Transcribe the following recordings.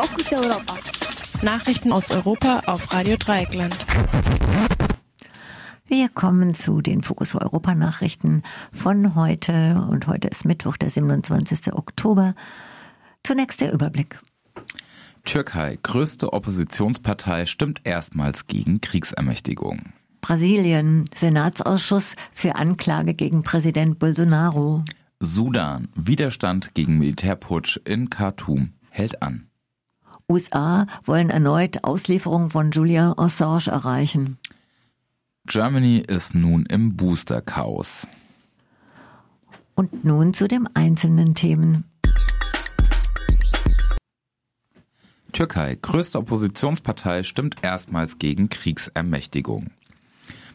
Fokus Europa. Nachrichten aus Europa auf Radio Dreieckland. Wir kommen zu den Fokus Europa Nachrichten von heute und heute ist Mittwoch, der 27. Oktober. Zunächst der Überblick. Türkei, größte Oppositionspartei, stimmt erstmals gegen Kriegsermächtigung. Brasilien, Senatsausschuss für Anklage gegen Präsident Bolsonaro. Sudan, Widerstand gegen Militärputsch in Khartoum hält an. USA wollen erneut Auslieferung von Julian Assange erreichen. Germany ist nun im Booster-Chaos. Und nun zu den einzelnen Themen. Türkei, größte Oppositionspartei, stimmt erstmals gegen Kriegsermächtigung.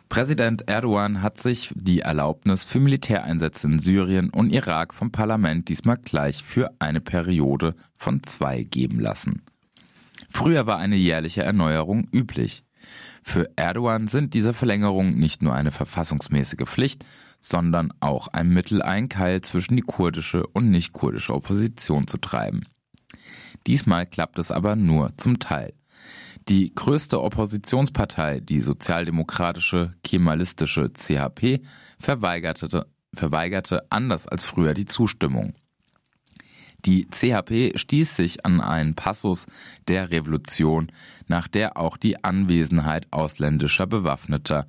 Präsident Erdogan hat sich die Erlaubnis für Militäreinsätze in Syrien und Irak vom Parlament diesmal gleich für eine Periode von zwei geben lassen. Früher war eine jährliche Erneuerung üblich. Für Erdogan sind diese Verlängerungen nicht nur eine verfassungsmäßige Pflicht, sondern auch ein Mittel, einen Keil zwischen die kurdische und nicht kurdische Opposition zu treiben. Diesmal klappt es aber nur zum Teil. Die größte Oppositionspartei, die sozialdemokratische kemalistische CHP, verweigerte, verweigerte anders als früher die Zustimmung. Die CHP stieß sich an einen Passus der Revolution, nach der auch die Anwesenheit ausländischer bewaffneter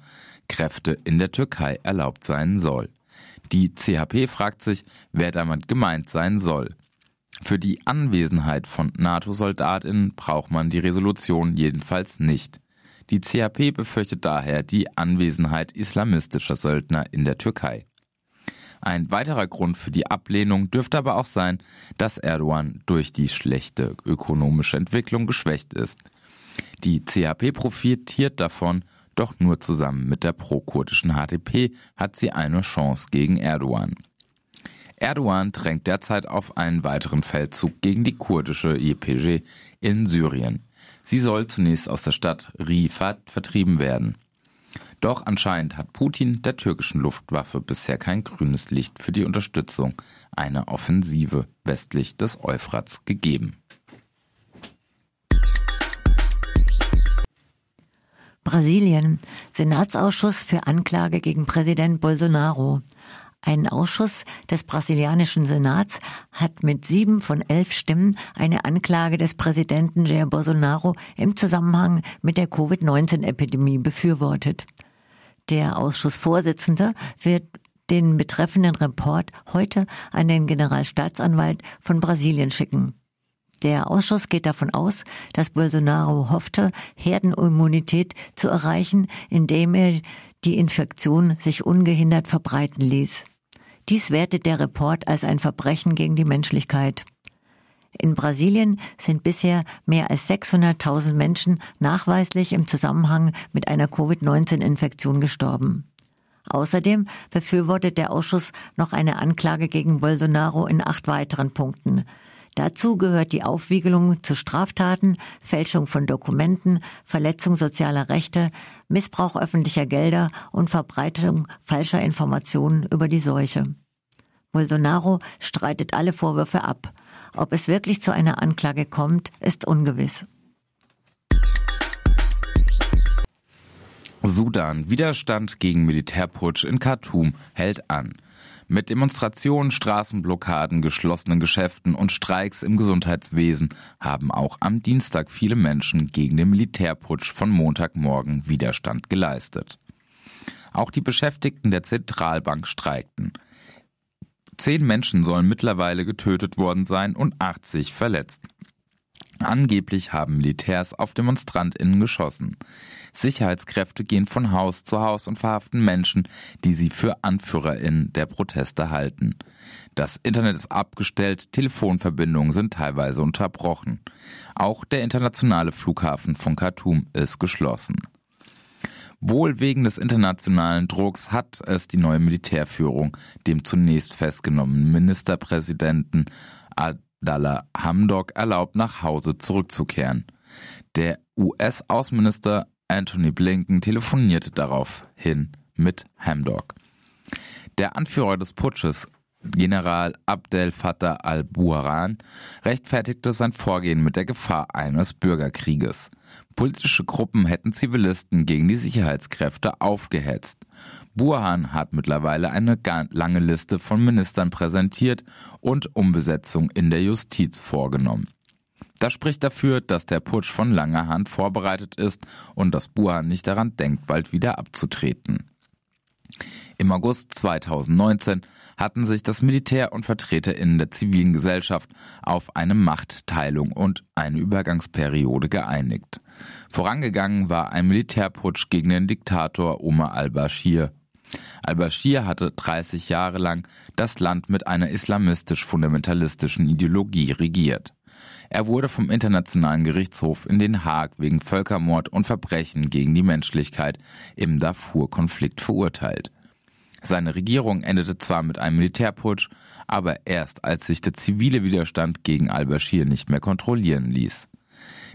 Kräfte in der Türkei erlaubt sein soll. Die CHP fragt sich, wer damit gemeint sein soll. Für die Anwesenheit von NATO-Soldatinnen braucht man die Resolution jedenfalls nicht. Die CHP befürchtet daher die Anwesenheit islamistischer Söldner in der Türkei. Ein weiterer Grund für die Ablehnung dürfte aber auch sein, dass Erdogan durch die schlechte ökonomische Entwicklung geschwächt ist. Die CHP profitiert davon, doch nur zusammen mit der pro-kurdischen HDP hat sie eine Chance gegen Erdogan. Erdogan drängt derzeit auf einen weiteren Feldzug gegen die kurdische YPG in Syrien. Sie soll zunächst aus der Stadt Rifat vertrieben werden. Doch anscheinend hat Putin der türkischen Luftwaffe bisher kein grünes Licht für die Unterstützung einer Offensive westlich des Euphrats gegeben. Brasilien. Senatsausschuss für Anklage gegen Präsident Bolsonaro. Ein Ausschuss des brasilianischen Senats hat mit sieben von elf Stimmen eine Anklage des Präsidenten Jair Bolsonaro im Zusammenhang mit der Covid-19-Epidemie befürwortet. Der Ausschussvorsitzende wird den betreffenden Report heute an den Generalstaatsanwalt von Brasilien schicken. Der Ausschuss geht davon aus, dass Bolsonaro hoffte, Herdenimmunität zu erreichen, indem er die Infektion sich ungehindert verbreiten ließ. Dies wertet der Report als ein Verbrechen gegen die Menschlichkeit. In Brasilien sind bisher mehr als 600.000 Menschen nachweislich im Zusammenhang mit einer Covid-19-Infektion gestorben. Außerdem befürwortet der Ausschuss noch eine Anklage gegen Bolsonaro in acht weiteren Punkten. Dazu gehört die Aufwiegelung zu Straftaten, Fälschung von Dokumenten, Verletzung sozialer Rechte, Missbrauch öffentlicher Gelder und Verbreitung falscher Informationen über die Seuche. Bolsonaro streitet alle Vorwürfe ab. Ob es wirklich zu einer Anklage kommt, ist ungewiss. Sudan. Widerstand gegen Militärputsch in Khartoum hält an. Mit Demonstrationen, Straßenblockaden, geschlossenen Geschäften und Streiks im Gesundheitswesen haben auch am Dienstag viele Menschen gegen den Militärputsch von Montagmorgen Widerstand geleistet. Auch die Beschäftigten der Zentralbank streikten. Zehn Menschen sollen mittlerweile getötet worden sein und 80 verletzt. Angeblich haben Militärs auf DemonstrantInnen geschossen. Sicherheitskräfte gehen von Haus zu Haus und verhaften Menschen, die sie für AnführerInnen der Proteste halten. Das Internet ist abgestellt, Telefonverbindungen sind teilweise unterbrochen. Auch der internationale Flughafen von Khartoum ist geschlossen. Wohl wegen des internationalen Drucks hat es die neue Militärführung dem zunächst festgenommenen Ministerpräsidenten Abdallah Hamdok erlaubt, nach Hause zurückzukehren. Der US-Außenminister Anthony Blinken telefonierte daraufhin mit Hamdok. Der Anführer des Putsches, General Abdel Fattah al-Buharan rechtfertigte sein Vorgehen mit der Gefahr eines Bürgerkrieges. Politische Gruppen hätten Zivilisten gegen die Sicherheitskräfte aufgehetzt. Burhan hat mittlerweile eine lange Liste von Ministern präsentiert und Umbesetzung in der Justiz vorgenommen. Das spricht dafür, dass der Putsch von langer Hand vorbereitet ist und dass Burhan nicht daran denkt, bald wieder abzutreten. Im August 2019 hatten sich das Militär und VertreterInnen der zivilen Gesellschaft auf eine Machtteilung und eine Übergangsperiode geeinigt. Vorangegangen war ein Militärputsch gegen den Diktator Omar al-Bashir. Al-Bashir hatte 30 Jahre lang das Land mit einer islamistisch-fundamentalistischen Ideologie regiert. Er wurde vom Internationalen Gerichtshof in Den Haag wegen Völkermord und Verbrechen gegen die Menschlichkeit im Darfur-Konflikt verurteilt. Seine Regierung endete zwar mit einem Militärputsch, aber erst als sich der zivile Widerstand gegen al-Bashir nicht mehr kontrollieren ließ.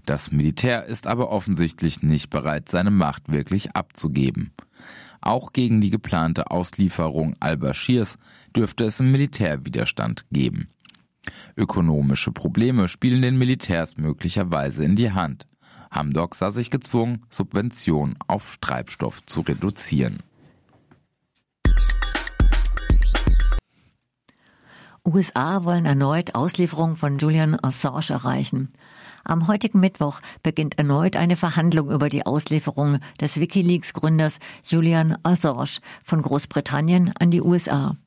Das Militär ist aber offensichtlich nicht bereit, seine Macht wirklich abzugeben. Auch gegen die geplante Auslieferung al-Bashirs dürfte es einen Militärwiderstand geben. Ökonomische Probleme spielen den Militärs möglicherweise in die Hand. Hamdok sah sich gezwungen, Subventionen auf Treibstoff zu reduzieren. USA wollen erneut Auslieferung von Julian Assange erreichen. Am heutigen Mittwoch beginnt erneut eine Verhandlung über die Auslieferung des Wikileaks-Gründers Julian Assange von Großbritannien an die USA.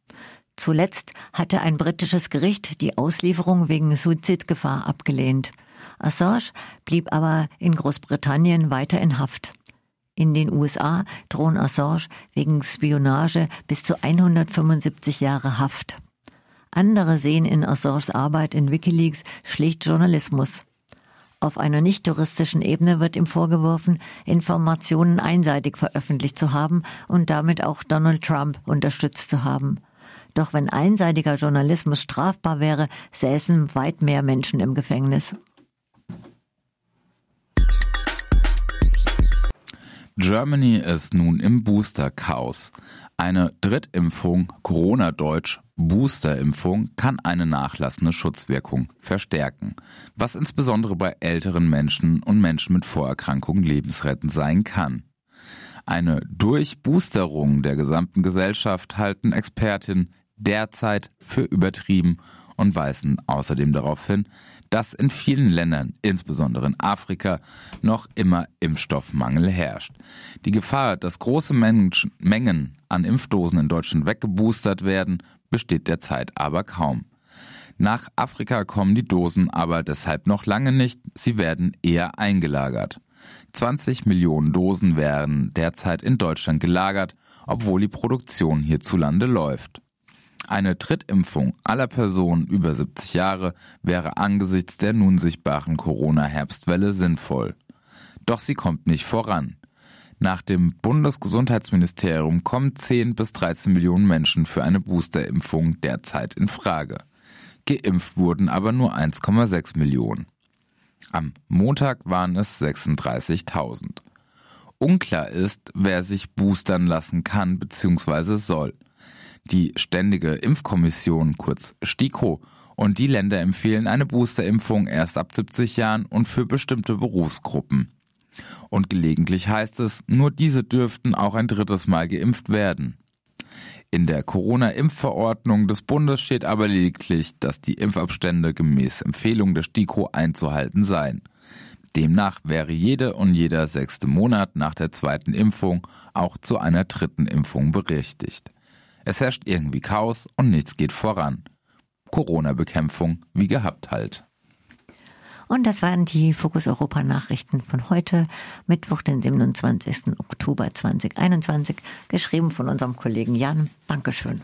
Zuletzt hatte ein britisches Gericht die Auslieferung wegen Suizidgefahr abgelehnt. Assange blieb aber in Großbritannien weiter in Haft. In den USA drohen Assange wegen Spionage bis zu 175 Jahre Haft. Andere sehen in Assanges Arbeit in Wikileaks schlicht Journalismus. Auf einer nicht touristischen Ebene wird ihm vorgeworfen, Informationen einseitig veröffentlicht zu haben und damit auch Donald Trump unterstützt zu haben. Doch wenn einseitiger Journalismus strafbar wäre, säßen weit mehr Menschen im Gefängnis. Germany ist nun im Booster-Chaos. Eine Drittimpfung, Corona-Deutsch, Boosterimpfung kann eine nachlassende Schutzwirkung verstärken, was insbesondere bei älteren Menschen und Menschen mit Vorerkrankungen lebensrettend sein kann. Eine Durchboosterung der gesamten Gesellschaft halten Expertinnen derzeit für übertrieben und weisen außerdem darauf hin, dass in vielen Ländern, insbesondere in Afrika, noch immer Impfstoffmangel herrscht. Die Gefahr, dass große Mengen an Impfdosen in Deutschland weggeboostert werden, besteht derzeit aber kaum. Nach Afrika kommen die Dosen aber deshalb noch lange nicht, sie werden eher eingelagert. 20 Millionen Dosen werden derzeit in Deutschland gelagert, obwohl die Produktion hierzulande läuft. Eine Drittimpfung aller Personen über 70 Jahre wäre angesichts der nun sichtbaren Corona-Herbstwelle sinnvoll. Doch sie kommt nicht voran. Nach dem Bundesgesundheitsministerium kommen 10 bis 13 Millionen Menschen für eine Boosterimpfung derzeit in Frage. Geimpft wurden aber nur 1,6 Millionen. Am Montag waren es 36.000. Unklar ist, wer sich boostern lassen kann bzw. soll. Die Ständige Impfkommission, kurz STIKO, und die Länder empfehlen eine Boosterimpfung erst ab 70 Jahren und für bestimmte Berufsgruppen. Und gelegentlich heißt es, nur diese dürften auch ein drittes Mal geimpft werden. In der Corona-Impfverordnung des Bundes steht aber lediglich, dass die Impfabstände gemäß Empfehlung der STIKO einzuhalten seien. Demnach wäre jede und jeder sechste Monat nach der zweiten Impfung auch zu einer dritten Impfung berechtigt. Es herrscht irgendwie Chaos und nichts geht voran. Corona-Bekämpfung wie gehabt halt. Und das waren die Fokus Europa Nachrichten von heute, Mittwoch, den 27. Oktober 2021, geschrieben von unserem Kollegen Jan. Dankeschön.